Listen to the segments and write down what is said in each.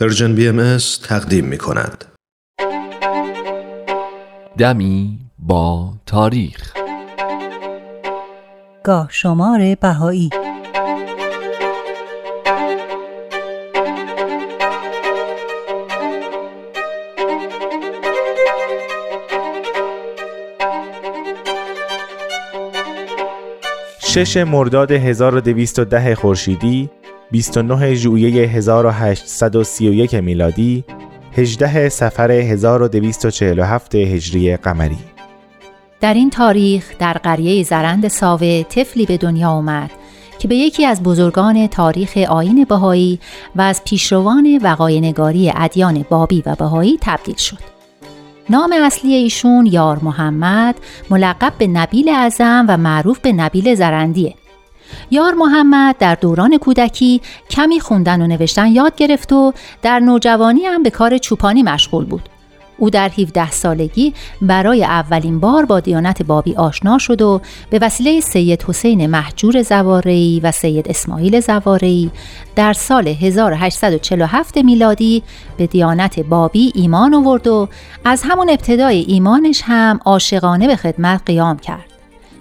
پرژن بی ام تقدیم می کند. دمی با تاریخ گاه شمار بهایی شش مرداد 1210 خورشیدی 29 ژوئیه 1831 میلادی 18 سفر 1247 هجری قمری در این تاریخ در قریه زرند ساوه طفلی به دنیا آمد که به یکی از بزرگان تاریخ آین بهایی و از پیشروان وقاینگاری ادیان بابی و بهایی تبدیل شد. نام اصلی ایشون یار محمد ملقب به نبیل اعظم و معروف به نبیل زرندیه یار محمد در دوران کودکی کمی خوندن و نوشتن یاد گرفت و در نوجوانی هم به کار چوپانی مشغول بود. او در 17 سالگی برای اولین بار با دیانت بابی آشنا شد و به وسیله سید حسین محجور زوارعی و سید اسماعیل زوارعی در سال 1847 میلادی به دیانت بابی ایمان آورد و از همون ابتدای ایمانش هم عاشقانه به خدمت قیام کرد.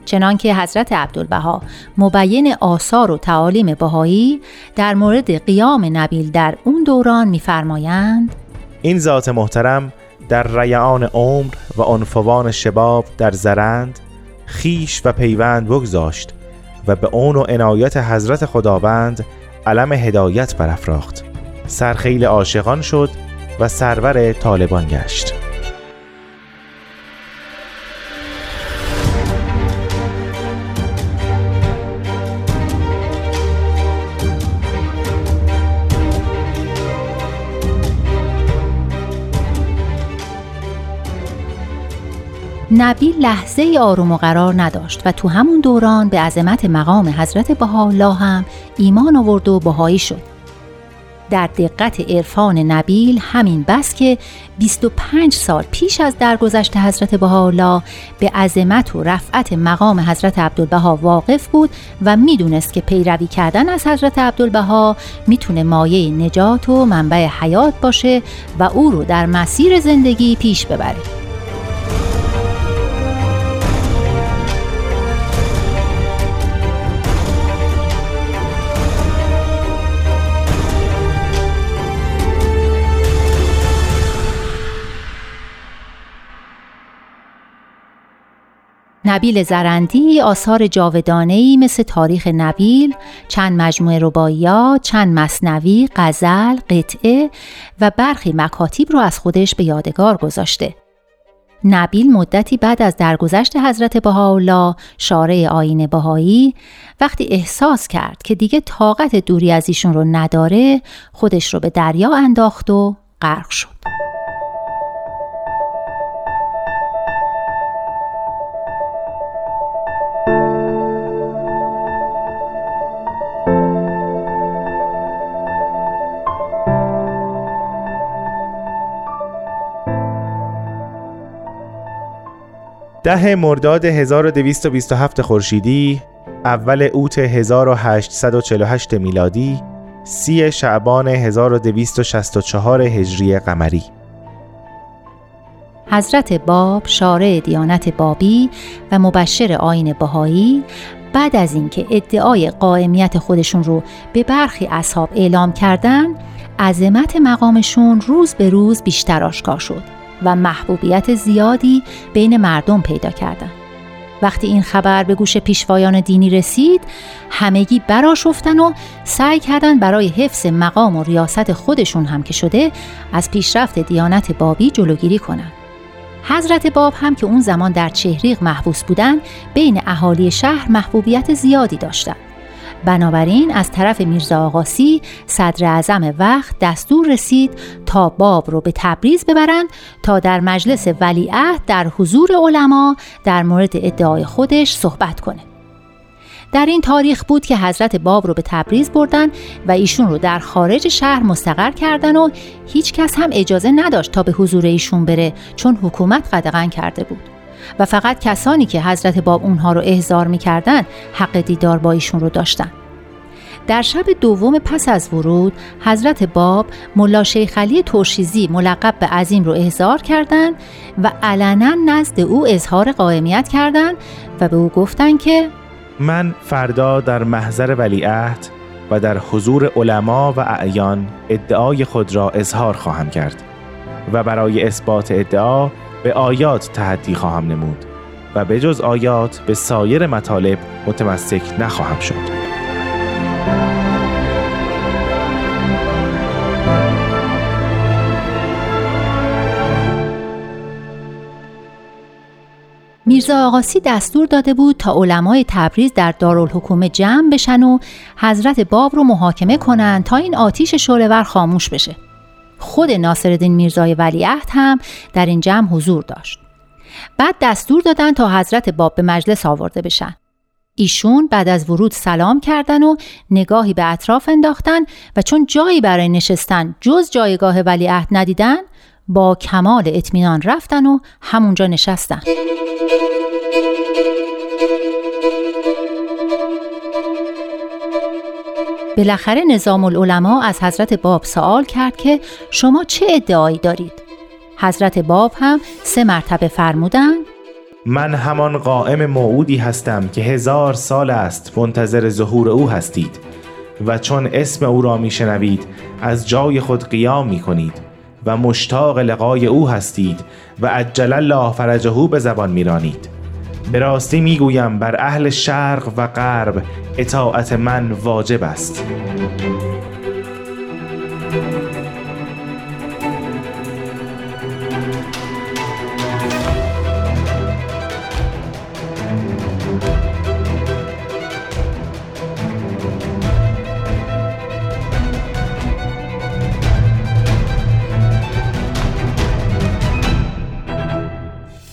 چنانکه حضرت عبدالبها مبین آثار و تعالیم بهایی در مورد قیام نبیل در اون دوران میفرمایند این ذات محترم در ریعان عمر و عنفوان شباب در زرند خیش و پیوند بگذاشت و به اون و عنایت حضرت خداوند علم هدایت برافراخت. سرخیل عاشقان شد و سرور طالبان گشت. نبی لحظه آروم و قرار نداشت و تو همون دوران به عظمت مقام حضرت بهاءالله هم ایمان آورد و بهایی شد. در دقت عرفان نبیل همین بس که 25 سال پیش از درگذشت حضرت بهاءالله به عظمت و رفعت مقام حضرت عبدالبها واقف بود و می‌دونست که پیروی کردن از حضرت عبدالبها می‌تونه مایه نجات و منبع حیات باشه و او رو در مسیر زندگی پیش ببره. نبیل زرندی آثار جاودانه‌ای مثل تاریخ نبیل، چند مجموعه رباعیات، چند مصنوی، غزل، قطعه و برخی مکاتیب رو از خودش به یادگار گذاشته. نبیل مدتی بعد از درگذشت حضرت بهاءالله شارع آین بهایی وقتی احساس کرد که دیگه طاقت دوری از ایشون رو نداره خودش رو به دریا انداخت و غرق شد. ده مرداد 1227 خورشیدی اول اوت 1848 میلادی سی شعبان 1264 هجری قمری. حضرت باب شارع دیانت بابی و مبشر آین بهایی بعد از اینکه ادعای قائمیت خودشون رو به برخی اصحاب اعلام کردن عظمت مقامشون روز به روز بیشتر آشکار شد. و محبوبیت زیادی بین مردم پیدا کردند. وقتی این خبر به گوش پیشوایان دینی رسید همگی براشفتن و سعی کردند برای حفظ مقام و ریاست خودشون هم که شده از پیشرفت دیانت بابی جلوگیری کنند. حضرت باب هم که اون زمان در چهریق محبوس بودن بین اهالی شهر محبوبیت زیادی داشتند. بنابراین از طرف میرزا آقاسی صدر اعظم وقت دستور رسید تا باب رو به تبریز ببرند تا در مجلس ولیعهد در حضور علما در مورد ادعای خودش صحبت کنه. در این تاریخ بود که حضرت باب رو به تبریز بردن و ایشون رو در خارج شهر مستقر کردن و هیچ کس هم اجازه نداشت تا به حضور ایشون بره چون حکومت قدغن کرده بود. و فقط کسانی که حضرت باب اونها رو احضار می‌کردن حق دیدار با ایشون رو داشتن. در شب دوم پس از ورود حضرت باب ملا شیخ علی ترشیزی ملقب به عظیم رو احضار کردند و علنا نزد او اظهار قائمیت کردند و به او گفتند که من فردا در محضر ولیعهد و در حضور علما و اعیان ادعای خود را اظهار خواهم کرد و برای اثبات ادعا به آیات تحدی خواهم نمود و به جز آیات به سایر مطالب متمسک نخواهم شد میرزا آقاسی دستور داده بود تا علمای تبریز در دارالحکومه جمع بشن و حضرت باب رو محاکمه کنن تا این آتیش شعلهور خاموش بشه. خود ناصرالدین میرزای ولیعهد هم در این جمع حضور داشت. بعد دستور دادن تا حضرت باب به مجلس آورده بشن. ایشون بعد از ورود سلام کردن و نگاهی به اطراف انداختن و چون جایی برای نشستن جز جایگاه ولیعهد ندیدن با کمال اطمینان رفتن و همونجا نشستن. بالاخره نظام العلماء از حضرت باب سوال کرد که شما چه ادعایی دارید؟ حضرت باب هم سه مرتبه فرمودند من همان قائم موعودی هستم که هزار سال است منتظر ظهور او هستید و چون اسم او را میشنوید از جای خود قیام می کنید و مشتاق لقای او هستید و عجل الله فرجهو به زبان میرانید به راستی می‌گویم بر اهل شرق و غرب اطاعت من واجب است.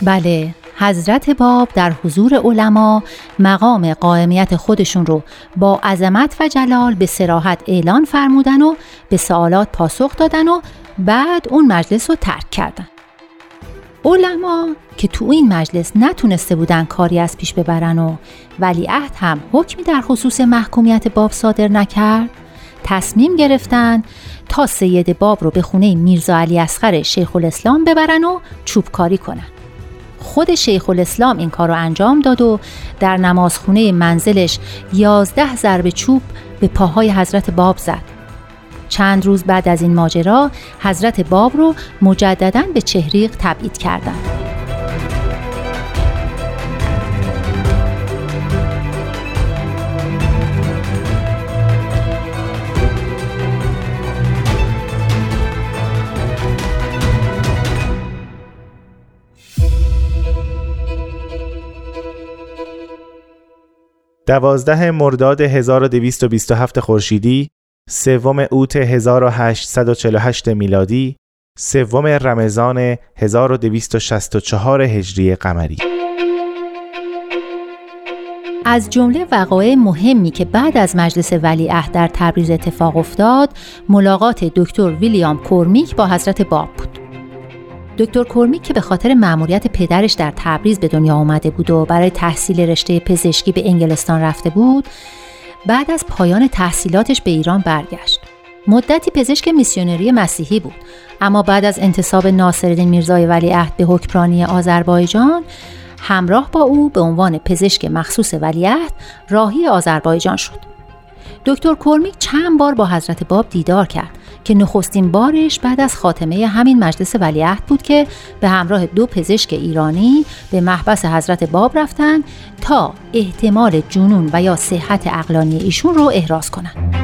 بله حضرت باب در حضور علما مقام قائمیت خودشون رو با عظمت و جلال به سراحت اعلان فرمودن و به سوالات پاسخ دادن و بعد اون مجلس رو ترک کردن. علما که تو این مجلس نتونسته بودن کاری از پیش ببرن و ولیعهد هم حکمی در خصوص محکومیت باب صادر نکرد تصمیم گرفتن تا سید باب رو به خونه میرزا علی اصغر شیخ الاسلام ببرن و چوبکاری کنن. خود شیخ الاسلام این کار رو انجام داد و در نمازخونه منزلش یازده ضرب چوب به پاهای حضرت باب زد. چند روز بعد از این ماجرا حضرت باب رو مجددا به چهریق تبعید کردند. دوازده مرداد 1227 خورشیدی سوم اوت 1848 میلادی سوم رمضان 1264 هجری قمری. از جمله وقایع مهمی که بعد از مجلس ولیعهد در تبریز اتفاق افتاد ملاقات دکتر ویلیام کورمیک با حضرت باب بود. دکتر کورمیک که به خاطر مأموریت پدرش در تبریز به دنیا آمده بود و برای تحصیل رشته پزشکی به انگلستان رفته بود بعد از پایان تحصیلاتش به ایران برگشت. مدتی پزشک میسیونری مسیحی بود اما بعد از انتصاب ناصرالدین میرزای ولیعهد به حکمرانی آذربایجان همراه با او به عنوان پزشک مخصوص ولیعهد راهی آذربایجان شد. دکتر کورمیک چند بار با حضرت باب دیدار کرد که نخستین بارش بعد از خاتمه همین مجلس ولیعهد بود که به همراه دو پزشک ایرانی به محبس حضرت باب رفتن تا احتمال جنون و یا صحت اقلانی ایشون رو احراز کنند.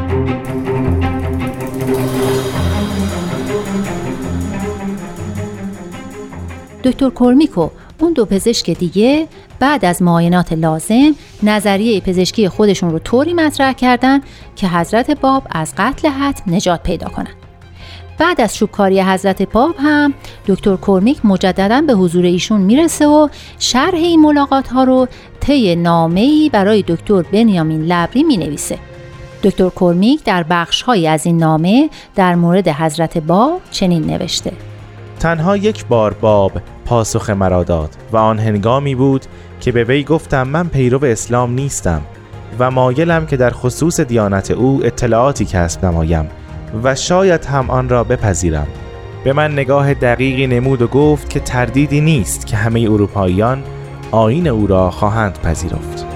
دکتر کورمیکو اون دو پزشک دیگه بعد از معاینات لازم نظریه پزشکی خودشون رو طوری مطرح کردن که حضرت باب از قتل حتم نجات پیدا کنند. بعد از شوکاری حضرت باب هم دکتر کورمیک مجددا به حضور ایشون می‌رسه و شرح این ملاقات ها رو طی نامه‌ای برای دکتر بنیامین لبری می نویسه. دکتر کورمیک در بخش از این نامه در مورد حضرت باب چنین نوشته تنها یک بار باب پاسخ مرا داد و آن هنگامی بود که به وی گفتم من پیرو اسلام نیستم و مایلم که در خصوص دیانت او اطلاعاتی کسب نمایم و شاید هم آن را بپذیرم. به من نگاه دقیقی نمود و گفت که تردیدی نیست که همه اروپاییان آین او را خواهند پذیرفت.